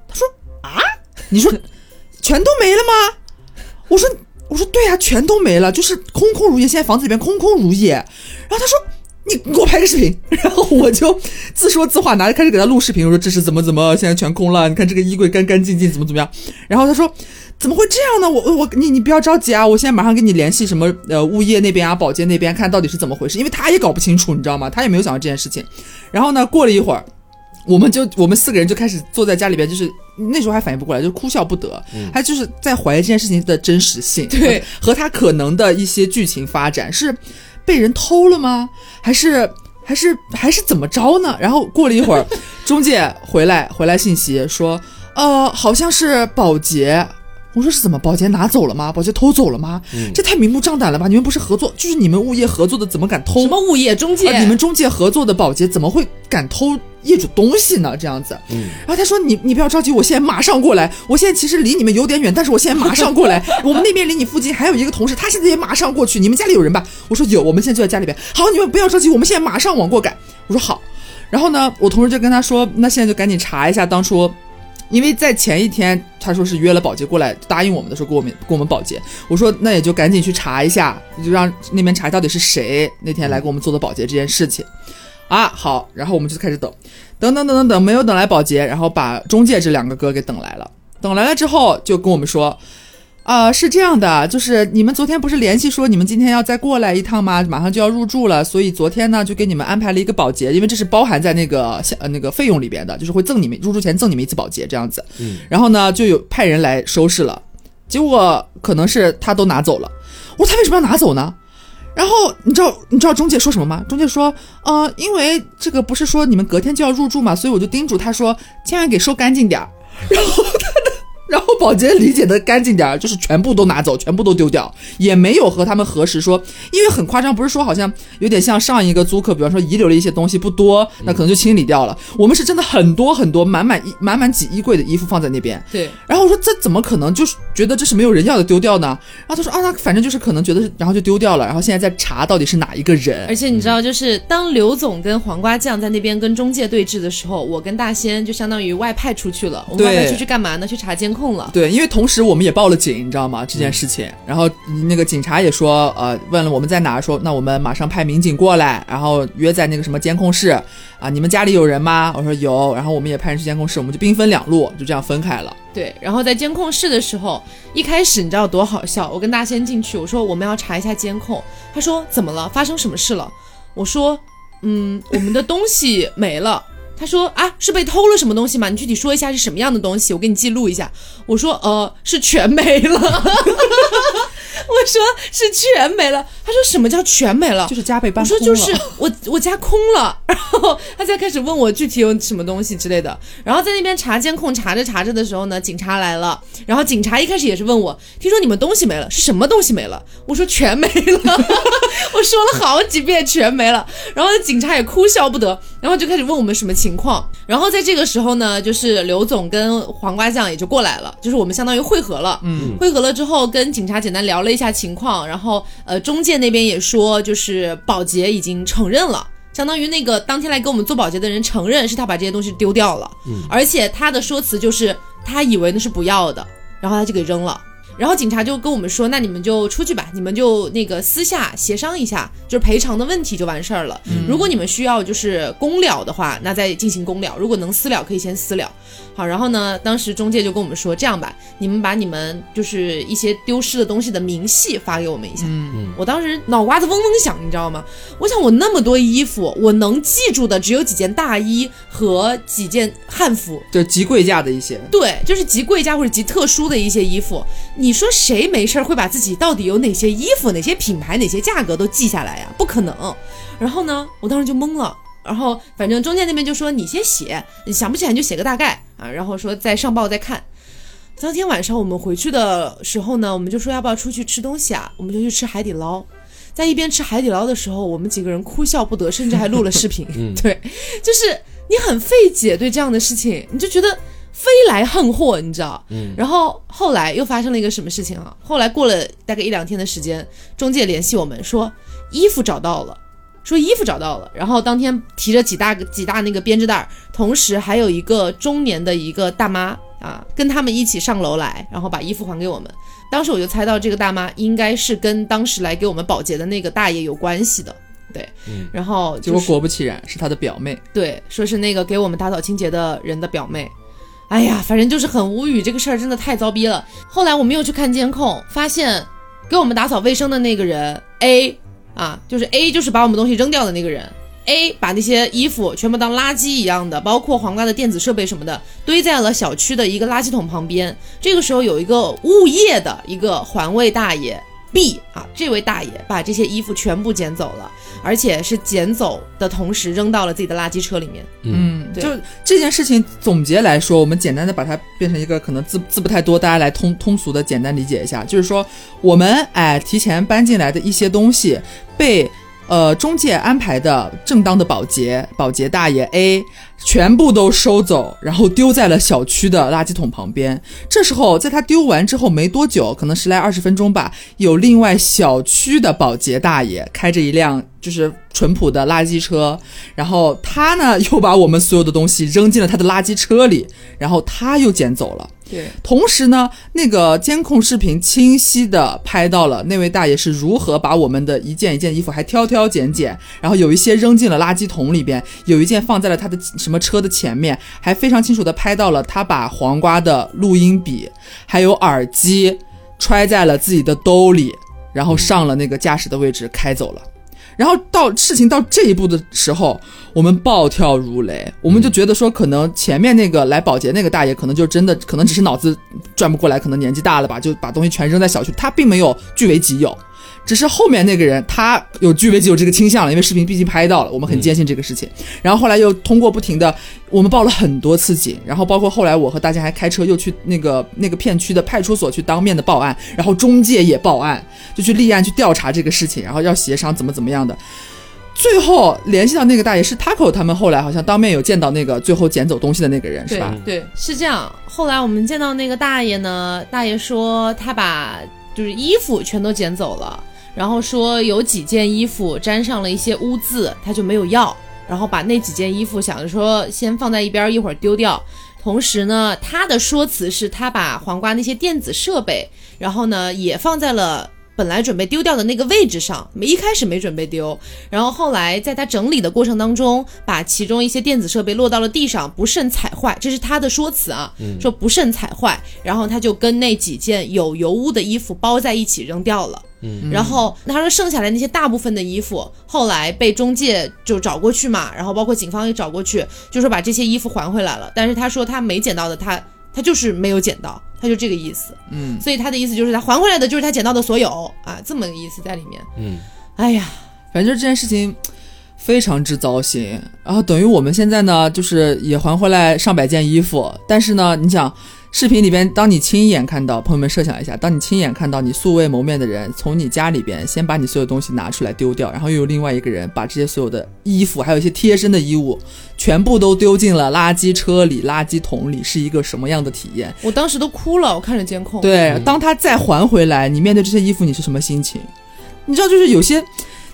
他说啊，你说 全都没了吗？我说我说对啊，全都没了，就是空空如也。现在房子里边空空如也。然后他说。你你给我拍个视频，然后我就自说自话，拿着开始给他录视频，我说这是怎么怎么，现在全空了，你看这个衣柜干干净净，怎么怎么样。然后他说怎么会这样呢？我我你你不要着急啊，我现在马上跟你联系什么呃物业那边啊，保洁那边看到底是怎么回事，因为他也搞不清楚，你知道吗？他也没有想到这件事情。然后呢，过了一会儿。我们就我们四个人就开始坐在家里边，就是那时候还反应不过来，就哭笑不得，还就是在怀疑这件事情的真实性，对，和他可能的一些剧情发展是被人偷了吗？还是还是还是怎么着呢？然后过了一会儿，中介回来回来信息说，呃，好像是保洁。我说是怎么？保洁拿走了吗？保洁偷走了吗？这太明目张胆了吧！你们不是合作，就是你们物业合作的，怎么敢偷？什么物业中介？啊，你们中介合作的保洁怎么会敢偷业主东西呢？这样子，嗯，然后他说你你不要着急，我现在马上过来。我现在其实离你们有点远，但是我现在马上过来。我们那边离你附近还有一个同事，他现在也马上过去。你们家里有人吧？我说有，我们现在就在家里边。好，你们不要着急，我们现在马上往过赶。我说好。然后呢，我同事就跟他说，那现在就赶紧查一下当初。因为在前一天，他说是约了保洁过来答应我们的时候，给我们给我们保洁。我说那也就赶紧去查一下，就让那边查到底是谁那天来给我们做的保洁这件事情。啊，好，然后我们就开始等，等等等等等，没有等来保洁，然后把中介这两个哥给等来了。等来了之后，就跟我们说，呃，是这样的，就是你们昨天不是联系说你们今天要再过来一趟吗？马上就要入住了，所以昨天呢就给你们安排了一个保洁，因为这是包含在那个呃那个费用里边的，就是会赠你们入住前赠你们一次保洁这样子。嗯，然后呢就有派人来收拾了，结果可能是他都拿走了。我说他为什么要拿走呢？然后你知道你知道中介说什么吗？中介说，呃，因为这个不是说你们隔天就要入住嘛，所以我就叮嘱他说，千万给收干净点儿。然后他的，然后保洁理解的干净点儿，就是全部都拿走，全部都丢掉，也没有和他们核实说，因为很夸张，不是说好像有点像上一个租客，比方说遗留了一些东西不多，那可能就清理掉了。我们是真的很多很多，满满一满满几衣柜的衣服放在那边，对，然后我说这怎么可能？就是觉得这是没有人要的丢掉呢？然后他说啊，那反正就是可能觉得是，然后就丢掉了。然后现在在查到底是哪一个人而。且你知道，就是当刘总跟黄瓜酱在那边跟中介对峙的时候，我跟大仙就相当于外派出去了。我们外派出去干嘛呢？去查监控了。对，因为同时我们也报了警，你知道吗？这件事情，然后那个警察也说，呃，问了我们在哪，说那我们马上派民警过来，然后约在那个什么监控室啊，你们家里有人吗？我说有，然后我们也派人去监控室，我们就兵分两路，就这样分开了。对，然后在监控室的时候，一开始你知道多好笑？我跟大仙进去，我说我们要查一下监控。他说怎么了？发生什么事了？我说嗯，我们的东西没了。他说啊，是被偷了什么东西吗？你具体说一下是什么样的东西，我给你记录一下。我说呃，是全没了。我说是全没了。他说什么叫全没了？就是家被搬我说就是我我家空了，然后他才开始问我具体有什么东西之类的。然后在那边查监控，查着查着的时候呢，警察来了。然后警察一开始也是问我，听说你们东西没了，是什么东西没了？我说全没了，我说了好几遍全没了。然后警察也哭笑不得，然后就开始问我们什么情况。然后在这个时候呢，就是刘总跟黄瓜酱也就过来了，就是我们相当于汇合了。嗯，汇合了之后，跟警察简单聊了一下情况，然后呃，中介那边也说，就是保洁已经承认了。相当于那个当天来给我们做保洁的人承认是他把这些东西丢掉了，嗯而且他的说辞就是他以为那是不要的，然后他就给扔了。然后警察就跟我们说，那你们就出去吧，你们就那个私下协商一下，就是赔偿的问题就完事儿了。如果你们需要就是公了的话，那再进行公了；如果能私了，可以先私了。好，然后呢，当时中介就跟我们说，这样吧，你们把你们就是一些丢失的东西的明细发给我们一下。嗯我当时脑瓜子嗡嗡响，你知道吗？我想我那么多衣服，我能记住的只有几件大衣和几件汉服。就极贵价的一些。对，就是极贵价或者极特殊的一些衣服。你你说谁没事儿会把自己到底有哪些衣服、哪些品牌、哪些价格都记下来呀？不可能。然后呢，我当时就懵了。然后反正中介那边就说你先写，你想不起来你就写个大概啊，然后说再上报再看。当天晚上我们回去的时候呢，我们就说要不要出去吃东西啊？我们就去吃海底捞。在一边吃海底捞的时候，我们几个人哭笑不得，甚至还录了视频。嗯对，就是你很费解对这样的事情，你就觉得飞来横祸，你知道？嗯然后后来又发生了一个什么事情啊？后来过了大概一两天的时间，中介联系我们说衣服找到了。说衣服找到了，然后当天提着几大个几大那个编织袋儿，同时还有一个中年的一个大妈啊，跟他们一起上楼来，然后把衣服还给我们。当时我就猜到这个大妈应该是跟当时来给我们保洁的那个大爷有关系的，对，嗯然后结果就是果不其然，是他的表妹。对，说是那个给我们打扫清洁的人的表妹。哎呀，反正就是很无语，这个事儿真的太糟逼了。后来我们又去看监控，发现给我们打扫卫生的那个人 A 啊，就是 A，就是把我们东西扔掉的那个人。A 把那些衣服全部当垃圾一样的，包括黄瓜的电子设备什么的，堆在了小区的一个垃圾桶旁边。这个时候有一个物业的一个环卫大爷 B 啊，这位大爷把这些衣服全部捡走了，而且是捡走的同时扔到了自己的垃圾车里面。嗯就这件事情总结来说，我们简单的把它变成一个可能字字不太多，大家来通通俗的简单理解一下，就是说我们哎提前搬进来的一些东西被。呃，中介安排的正当的保洁保洁大爷 A 全部都收走，然后丢在了小区的垃圾桶旁边。这时候，在他丢完之后没多久，可能十来二十分钟吧，有另外小区的保洁大爷开着一辆就是淳朴的垃圾车，然后他呢又把我们所有的东西扔进了他的垃圾车里，然后他又捡走了。对，同时呢，那个监控视频清晰的拍到了那位大爷是如何把我们的一件一件衣服还挑挑拣拣，然后有一些扔进了垃圾桶里边，有一件放在了他的什么车的前面，还非常清楚的拍到了他把黄瓜的录音笔还有耳机。揣在了自己的兜里，然后上了那个驾驶的位置开走了。然后到事情到这一步的时候，我们暴跳如雷，我们就觉得说，可能前面那个来保洁那个大爷，可能就真的可能只是脑子转不过来，可能年纪大了吧，就把东西全扔在小区，他并没有据为己有。只是后面那个人他有据为己有这个倾向了，因为视频毕竟拍到了，我们很坚信这个事情。然后后来又通过不停的，我们报了很多次警，然后包括后来我和大家还开车又去那个那个片区的派出所去当面的报案，然后中介也报案，就去立案去调查这个事情，然后要协商怎么怎么样的。最后联系到那个大爷是 Taco 他们后来好像当面有见到那个最后捡走东西的那个人是吧？对，是这样。后来我们见到那个大爷呢，大爷说他把就是衣服全都捡走了。然后说有几件衣服沾上了一些污渍，他就没有要，然后把那几件衣服想着说先放在一边，一会儿丢掉。同时呢，他的说辞是他把黄瓜那些电子设备，然后呢也放在了。本来准备丢掉的那个位置上，没一开始没准备丢，然后后来在他整理的过程当中，把其中一些电子设备落到了地上，不慎踩坏，这是他的说辞啊，说不慎踩坏，然后他就跟那几件有油污的衣服包在一起扔掉了。嗯，然后他说剩下来那些大部分的衣服，后来被中介就找过去嘛，然后包括警方也找过去，就说把这些衣服还回来了，但是他说他没捡到的他。他就是没有捡到，他就这个意思，嗯，所以他的意思就是他还回来的就是他捡到的所有啊，这么个意思在里面，嗯，哎呀，反正就这件事情非常之糟心，然后等于我们现在呢，就是也还回来上百件衣服，但是呢，你想。视频里边，当你亲眼看到，朋友们设想一下，当你亲眼看到你素未谋面的人从你家里边先把你所有东西拿出来丢掉，然后又有另外一个人把这些所有的衣服，还有一些贴身的衣物，全部都丢进了垃圾车里、垃圾桶里，是一个什么样的体验？我当时都哭了，我看着监控。对，当他再还回来，你面对这些衣服，你是什么心情？你知道，就是有些。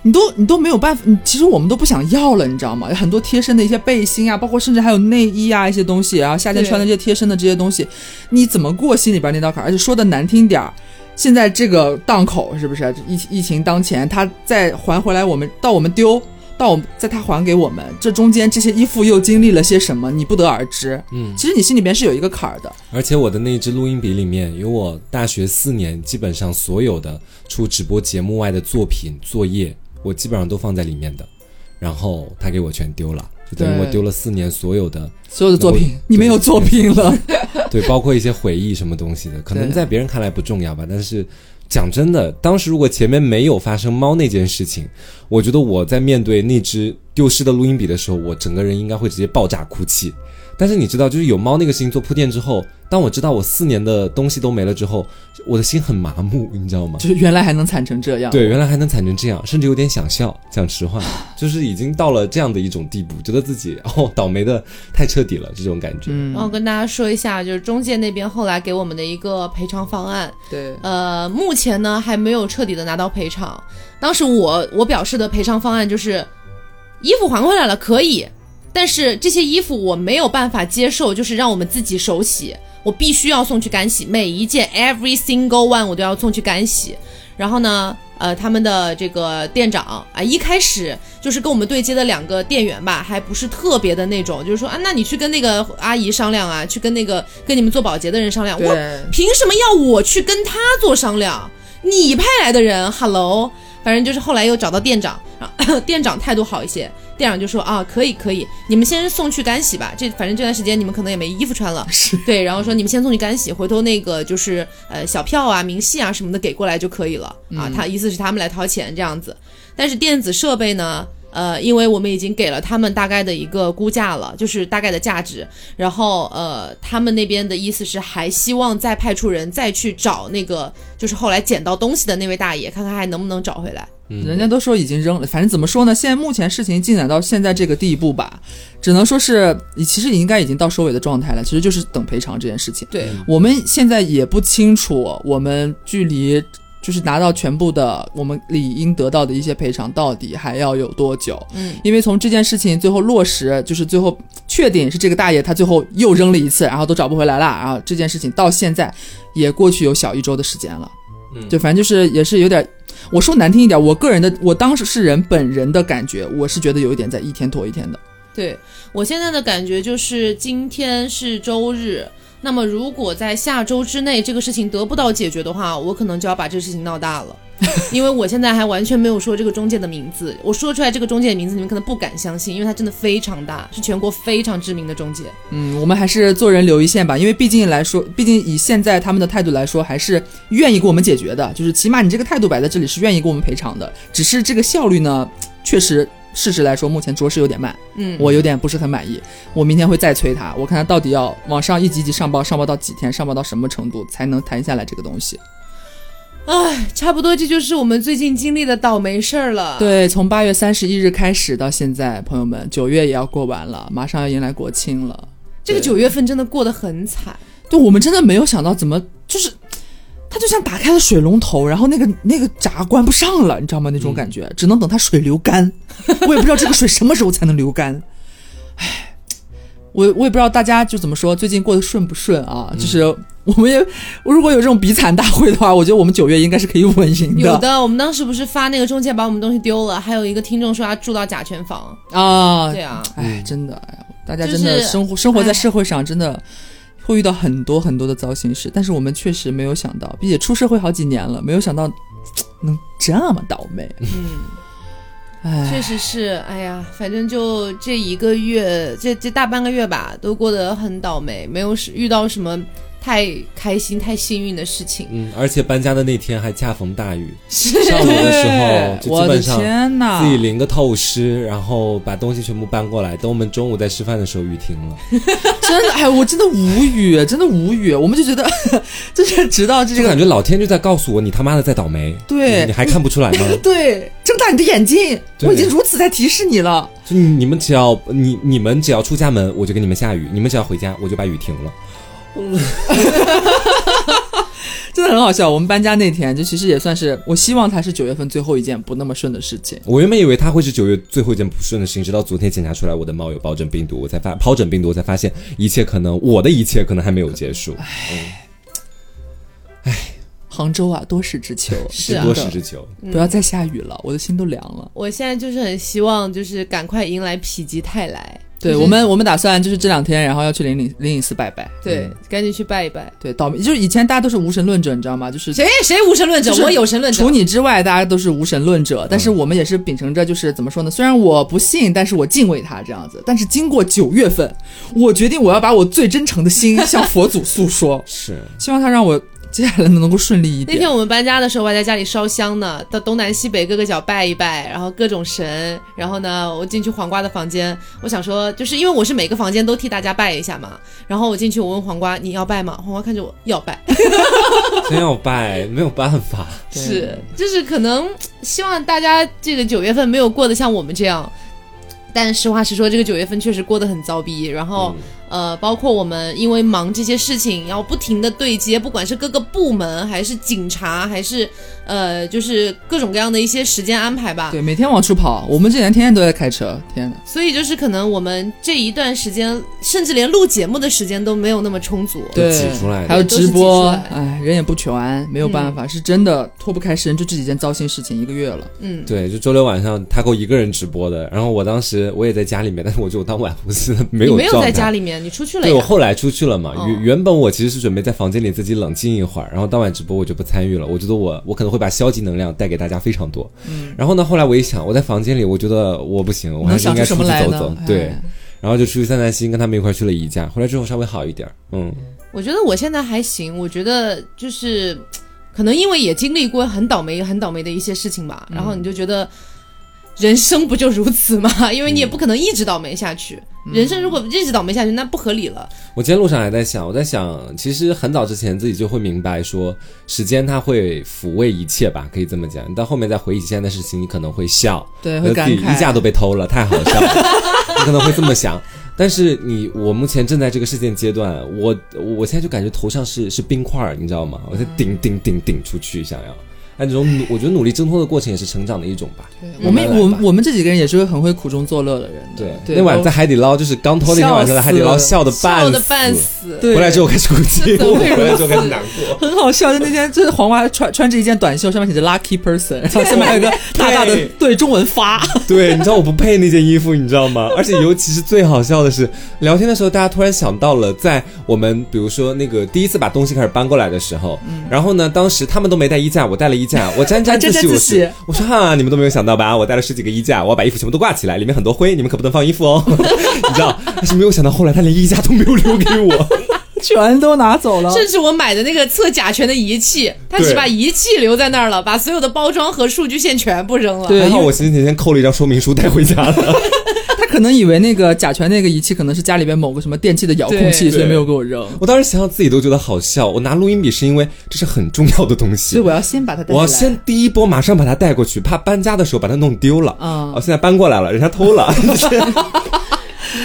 你都你都没有办法，你其实我们都不想要了，你知道吗？有很多贴身的一些背心啊，包括甚至还有内衣啊一些东西，然后夏天穿的这些贴身的这些东西，你怎么过心里边那道坎？而且说的难听点儿，现在这个档口是不是疫疫情当前，他再还回来，我们到我们丢，到我们在他还给我们，这中间这些衣服又经历了些什么，你不得而知。嗯，其实你心里边是有一个坎儿的。而且我的那一支录音笔里面有我大学四年基本上所有的除直播节目外的作品作业。我基本上都放在里面的，然后他给我全丢了，就等于我丢了四年所有的所有的作品，你没有作品了。对，包括一些回忆什么东西的，可能在别人看来不重要吧。但是讲真的，当时如果前面没有发生猫那件事情，我觉得我在面对那只丢失的录音笔的时候，我整个人应该会直接爆炸哭泣。但是你知道，就是有猫那个事情做铺垫之后，当我知道我四年的东西都没了之后，我的心很麻木，你知道吗？就是原来还能惨成这样，对，原来还能惨成这样，甚至有点想笑。讲实话，就是已经到了这样的一种地步，觉得自己哦倒霉的太彻底了，这种感觉。然后跟大家说一下，就是中介那边后来给我们的一个赔偿方案，对，呃，目前呢还没有彻底的拿到赔偿。当时我我表示的赔偿方案就是，衣服还回来了，可以。但是这些衣服我没有办法接受，就是让我们自己手洗，我必须要送去干洗，每一件 every single one 我都要送去干洗。然后呢，呃，他们的这个店长啊，一开始就是跟我们对接的两个店员吧，还不是特别的那种，就是说啊，那你去跟那个阿姨商量啊，去跟那个跟你们做保洁的人商量，我凭什么要我去跟他做商量？你派来的人，hello。反正就是后来又找到店长，店长态度好一些，店长就说啊，可以可以，你们先送去干洗吧。这反正这段时间你们可能也没衣服穿了，对，然后说你们先送去干洗，回头那个就是呃小票啊、明细啊什么的给过来就可以了啊。他意思是他们来掏钱这样子，但是电子设备呢？呃，因为我们已经给了他们大概的一个估价了，就是大概的价值。然后呃，他们那边的意思是还希望再派出人再去找那个，就是后来捡到东西的那位大爷，看看还能不能找回来。人家都说已经扔了，反正怎么说呢？现在目前事情进展到现在这个地步吧，只能说是其实应该已经到收尾的状态了。其实就是等赔偿这件事情。对我们现在也不清楚，我们距离。就是拿到全部的我们理应得到的一些赔偿，到底还要有多久？嗯，因为从这件事情最后落实，就是最后确定是这个大爷他最后又扔了一次，然后都找不回来了，然后这件事情到现在也过去有小一周的时间了。嗯，对，反正就是也是有点，我说难听一点，我个人的我当时是人本人的感觉，我是觉得有一点在一天拖一天的。对我现在的感觉就是今天是周日。那么如果在下周之内这个事情得不到解决的话，我可能就要把这个事情闹大了。因为我现在还完全没有说这个中介的名字，我说出来这个中介的名字，你们可能不敢相信，因为它真的非常大，是全国非常知名的中介。嗯，我们还是做人留一线吧，因为毕竟来说，毕竟以现在他们的态度来说，还是愿意给我们解决的，就是起码你这个态度摆在这里是愿意给我们赔偿的，只是这个效率呢，确实事实来说，目前着实有点慢，嗯，我有点不是很满意。我明天会再催他，我看他到底要往上一级级上报，上报到几天，上报到什么程度才能谈下来这个东西。唉，差不多这就是我们最近经历的倒霉事儿了。，对，从八月三十一日开始到现在，朋友们，九月也要过完了，马上要迎来国庆了。这个九月份真的过得很惨。对我们真的没有想到，怎么就是，它就像打开了水龙头，然后那个那个闸关不上了，你知道吗？那种感觉，只能等它水流干。我也不知道这个水什么时候才能流干。唉，我我也不知道大家就怎么说，最近过得顺不顺啊？就是我们也，我如果有这种比惨大会的话，我觉得我们九月应该是可以稳赢的。有的，我们当时不是发那个中介把我们东西丢了，还有一个听众说他住到甲醛房。啊，对啊，唉，真的，哎呀，大家真的生活生活在哎社会上，真的会遇到很多很多的糟心事，但是我们确实没有想到，并且出社会好几年了，没有想到能这么倒霉。嗯，哎，确实是。哎呀，反正就这一个月，这这大半个月吧，都过得很倒霉，没有是遇到什么太开心、太幸运的事情。嗯，而且搬家的那天还恰逢大雨，是上午的时候就基本上！自己淋个透湿，然后把东西全部搬过来。等我们中午在吃饭的时候，雨停了，真的，哎，我真的无语，真的无语。我们就觉得，就是直到这就个感觉老天就在告诉我，你他妈的在倒霉。对你你还看不出来吗？对，睁大你的眼睛，我已经如此在提示你了。就你们只要你你们只要出家门，我就给你们下雨；你们只要回家，我就把雨停了。真的很好笑。我们搬家那天，就其实也算是，我希望它是九月份最后一件不那么顺的事情。我原本以为它会是九月最后一件不顺的事情，直到昨天检查出来我的猫有疱疹病毒，我才发疱疹病毒，我才发现一切可能我的一切可能还没有结束，杭州啊，多事之秋，是啊多事之秋。不要再下雨了，我的心都凉了。我现在就是很希望，就是赶快迎来否极泰来。对、我们，我们打算就是这两天，然后要去灵隐灵隐寺拜拜。对，赶紧去拜一拜。对，倒霉就是以前大家都是无神论者，你知道吗？就是谁谁无神论者？就是我有神论者除。你之外，大家都是无神论者，但是我们也是秉承着就是怎么说呢？虽然我不信，但是我敬畏他这样子。但是经过九月份，我决定我要把我最真诚的心向佛祖诉说，是，希望他让我接下来能够顺利一点。那天我们搬家的时候，我还在家里烧香呢，到东南西北各个角拜一拜，然后各种神。然后呢，我进去黄瓜的房间，我想说，就是因为我是每个房间都替大家拜一下嘛。然后我进去，我问黄瓜你要拜吗？黄瓜看着我要拜，真要拜，没有办法。是就是可能希望大家这个九月份没有过得像我们这样。但实话实说，这个九月份确实过得很糟逼。然后，呃，包括我们因为忙这些事情，要不停的对接，不管是各个部门，还是警察，还是呃，就是各种各样的一些时间安排吧。对，每天往出跑，我们这几年天天都在开车，天哪！所以就是可能我们这一段时间，甚至连录节目的时间都没有那么充足。对，挤出来的还有直播哎，人也不全，没有办法，是真的脱不开身，就这几件糟心事情一个月了。嗯，对，就周六晚上他给我一个人直播的，然后我当时我也在家里面，但是我就当晚不是没有你没有在家里面，你出去了呀。对我后来出去了嘛，哦原原本我其实是准备在房间里自己冷静一会儿，然后当晚直播我就不参与了。我觉得我我可能会把消极能量带给大家非常多。嗯，然后呢，后来我一想，我在房间里，我觉得我不行，我还是应该出去走走。？对哎，然后就出去散散心，跟他们一块儿去了宜家。回来之后稍微好一点儿，嗯，我觉得我现在还行，我觉得就是可能因为也经历过很倒霉、很倒霉的一些事情吧，然后你就觉得人生不就如此吗？因为你也不可能一直倒霉下去。人生如果一直倒霉下去，那不合理了。我今天路上还在想，我在想，其实很早之前自己就会明白说，时间它会抚慰一切吧，可以这么讲。你到后面再回忆起现在的事情，你可能会笑，对，会感慨。衣架都被偷了，太好笑了，你可能会这么想。但是你，我目前正在这个事件阶段，我我现在就感觉头上是是冰块儿，你知道吗？我在顶顶顶顶出去，想要按这种努，我觉得努力挣脱的过程也是成长的一种吧。对我们我们我们这几个人也是会很会苦中作乐的人。对，对，那晚在海底捞，就是刚脱那天晚上在海底捞，笑的笑半的半死。对回来之后开始哭泣，回来之后开始难过。很好笑，就那天就是黄瓜穿穿着一件短袖，上面写着 lucky person，然后下面还有个大大的对对中文发，对，你知道我不配那件衣服，你知道吗？而且尤其是最好笑的是，聊天的时候大家突然想到了，在我们比如说那个第一次把东西开始搬过来的时候，嗯然后呢，当时他们都没带衣架，我带了衣架，我沾沾自喜，我是我说哈，你们都没有想到吧？我带了十几个衣架，我要把衣服全部都挂起来，里面很多灰，你们可不能放衣服哦，你知道？但是没有想到后来他连衣架都没有留给我。全都拿走了。甚至我买的那个测甲醛的仪器，他只把仪器留在那儿了，把所有的包装和数据线全部扔了。对然后我前几天扣了一张说明书带回家了。他可能以为那个甲醛那个仪器可能是家里边某个什么电器的遥控器，所以没有给我扔。我当时想想自己都觉得好笑。我拿录音笔是因为这是很重要的东西，所以我要先把它带我要。先第一波马上把它带过去，怕搬家的时候把它弄丢了。嗯哦，现在搬过来了，人家偷了。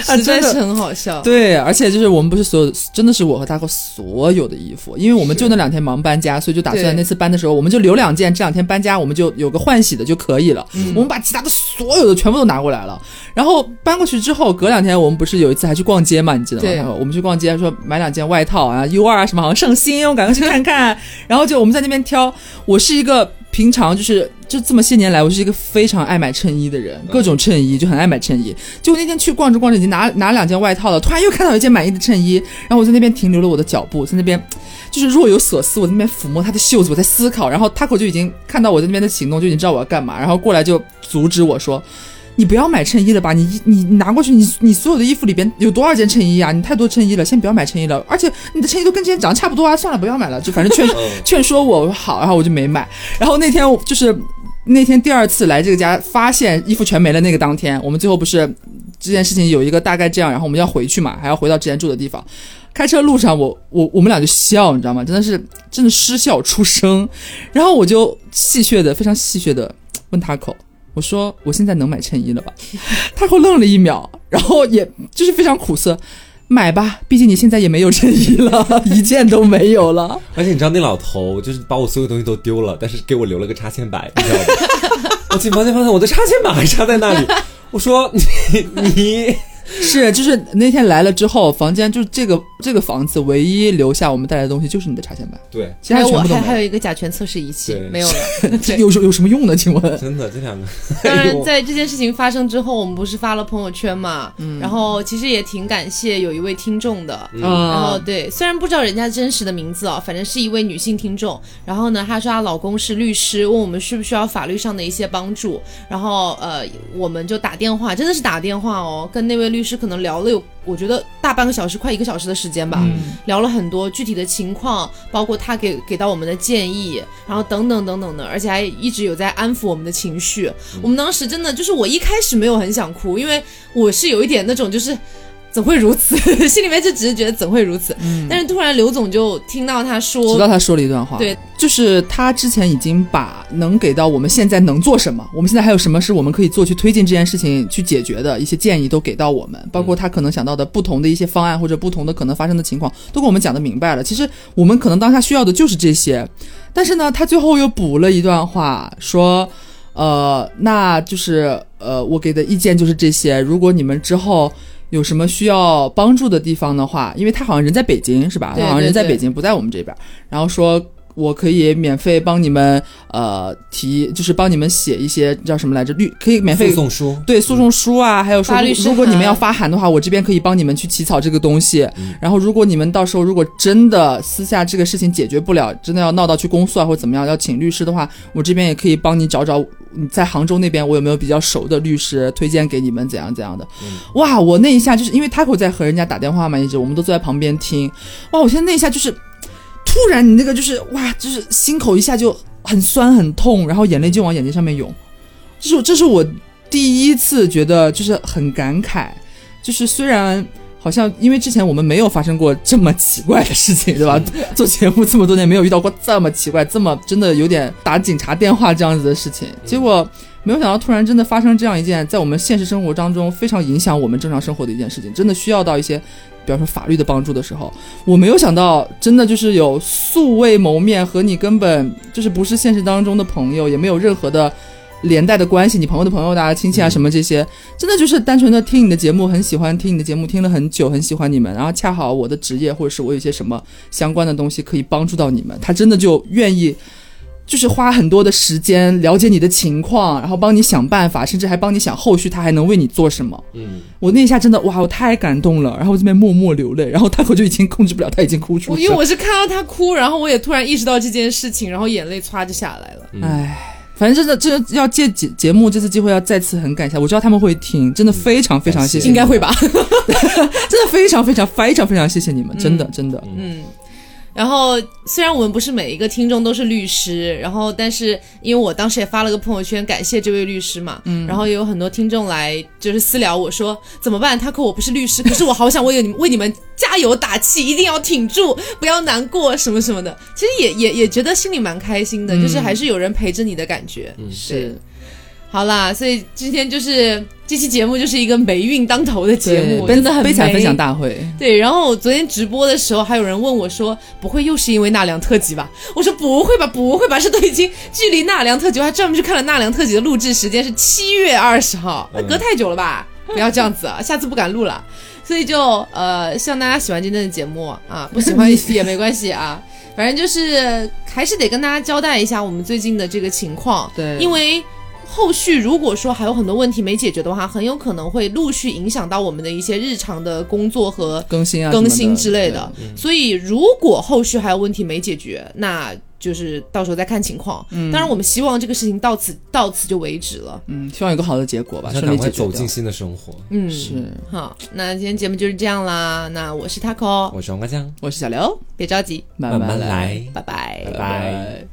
啊真的实在是很好笑。对，而且就是我们不是所有，真的是我和大哥所有的衣服，因为我们就那两天忙搬家，所以就打算那次搬的时候，我们就留两件，这两天搬家我们就有个换洗的就可以了。嗯我们把其他的所有的全部都拿过来了，然后搬过去之后，隔两天我们不是有一次还去逛街嘛，你记得吗？然后我们去逛街，说买两件外套啊，U 二啊什么好像上新，我赶快去看看。然后就我们在那边挑，我是一个平常就是就这么些年来，我是一个非常爱买衬衣的人，各种衬衣就很爱买衬衣。就那天去逛着逛着，已经拿拿两件外套了，突然又看到一件满意的衬衣，然后我在那边停留了我的脚步，在那边就是若有所思，我在那边抚摸他的袖子，我在思考，然后他可就已经看到我在那边的行动，就已经知道我要干嘛，然后过来就阻止我说。你不要买衬衣了吧？你你你拿过去，你你所有的衣服里边有多少件衬衣啊？你太多衬衣了，先不要买衬衣了。而且你的衬衣都跟之前长得差不多啊，算了，不要买了。就反正劝 劝说我，好，然后我就没买。然后那天就是那天第二次来这个家，发现衣服全没了。那个当天，我们最后不是这件事情有一个大概这样，然后我们要回去嘛，还要回到之前住的地方。开车路上我，我我们俩就笑，你知道吗？真的是真的失笑出声。然后我就戏谑的，非常戏谑的问他口，我说我现在能买衬衣了吧？他后愣了一秒，然后也就是非常苦涩。买吧，毕竟你现在也没有衬衣了，一件都没有了。而且你知道那老头就是把我所有东西都丢了，但是给我留了个插线板，你知道吗？我进房间发现我的插线板还插在那里，我说你你是，就是那天来了之后，房间就是这个这个房子唯一留下我们带来的东西就是你的插线板，对，其他还有我全部都没有。还还有一个甲醛测试仪器对没有了。对有有有什么用呢？请问？真的这两个，当然，在这件事情发生之后，我们不是发了朋友圈嘛，然后其实也挺感谢有一位听众的，嗯然后对，虽然不知道人家真实的名字啊，反正是一位女性听众。然后呢，她说她老公是律师，问我们需不需要法律上的一些帮助。然后呃，我们就打电话，真的是打电话哦，跟那位律师可能聊了有，我觉得大半个小时，快一个小时的时间吧，聊了很多具体的情况，包括他给给到我们的建议，然后等等等等的，而且还一直有在安抚我们的情绪。我们当时真的就是我一开始没有很想哭，因为我是有一点那种就是。怎会如此？心里面就只是觉得怎会如此。但是突然刘总就听到他说，直到他说了一段话，对，就是他之前已经把能给到我们现在能做什么，我们现在还有什么是我们可以做去推进这件事情去解决的一些建议都给到我们，包括他可能想到的不同的一些方案或者不同的可能发生的情况，都跟我们讲的明白了。其实我们可能当下需要的就是这些，但是呢，他最后又补了一段话，说，呃，那就是呃，我给的意见就是这些，如果你们之后。有什么需要帮助的地方的话，因为他好像人在北京是吧？对他好像人在北京，不在我们这边。然后说我可以免费帮你们呃提，就是帮你们写一些叫什么来着律，可以免费附送书，对诉讼书啊，还有说如果你们要发函的话，我这边可以帮你们去起草这个东西。然后如果你们到时候如果真的私下这个事情解决不了，真的要闹到去公诉啊或者怎么样，要请律师的话，我这边也可以帮你找找。你在杭州那边，我有没有比较熟的律师推荐给你们？怎样怎样的？哇，我那一下就是因为 Taco 在和人家打电话嘛，一直我们都坐在旁边听。哇，我现在那一下就是突然你那个就是哇，就是心口一下就很酸很痛，然后眼泪就往眼睛上面涌。这是这是我第一次觉得就是很感慨，就是虽然好像因为之前我们没有发生过这么奇怪的事情，对吧？做节目这么多年没有遇到过这么奇怪、这么真的有点打警察电话这样子的事情，结果没有想到突然真的发生这样一件在我们现实生活当中非常影响我们正常生活的一件事情，真的需要到一些。比方说法律的帮助的时候，我没有想到，真的就是有素未谋面和你根本就是不是现实当中的朋友，也没有任何的连带的关系，你朋友的朋友的啊、亲戚啊什么这些，真的就是单纯的听你的节目，很喜欢听你的节目，听了很久，很喜欢你们，然后恰好我的职业或者是我有一些什么相关的东西可以帮助到你们，他真的就愿意。就是花很多的时间了解你的情况，然后帮你想办法，甚至还帮你想后续他还能为你做什么。嗯，我那一下真的哇，我太感动了，然后我这边默默流泪，然后他我就已经控制不了，他已经哭出我声。因为我是看到他哭，然后我也突然意识到这件事情，然后眼泪唰就下来了。嗯唉，反正真的，这个要借节节目这次机会要再次很感谢，我知道他们会听，真的非常非常谢谢，应该会？吧？真的非常非常非常非常谢谢你们，真的真的。嗯。然后，虽然我们不是每一个听众都是律师，然后，但是因为我当时也发了个朋友圈感谢这位律师嘛，嗯，然后也有很多听众来就是私聊我说怎么办？他可我不是律师，可是我好想为你们为你们加油打气，一定要挺住，不要难过什么什么的。其实也也也觉得心里蛮开心的，就是还是有人陪着你的感觉。嗯是，好啦，所以今天就是这期节目就是一个霉运当头的节目，真的很霉悲惨分享大会。对，然后我昨天直播的时候，还有人问我说：“不会又是因为纳凉特辑吧？”我说：“不会吧，不会吧，这都已经距离纳凉特辑，我还专门去看了纳凉特辑的录制时间是七月二十号，那隔太久了吧？不要这样子啊，下次不敢录了。所以就呃，希望大家喜欢今天的节目啊，不喜欢也没关系啊，反正就是还是得跟大家交代一下我们最近的这个情况，对因为。后续如果说还有很多问题没解决的话，很有可能会陆续影响到我们的一些日常的工作和更新啊，更新之类的。所以如果后续还有问题没解决，那就是到时候再看情况。当然，我们希望这个事情到此到此就为止了。嗯，希望有个好的结果吧，想顺利走进。新的生活。嗯，是，好，那今天节目就是这样啦。那我是 Taco，我是王瓜酱，我是小刘，别着急，慢慢来。拜拜拜。拜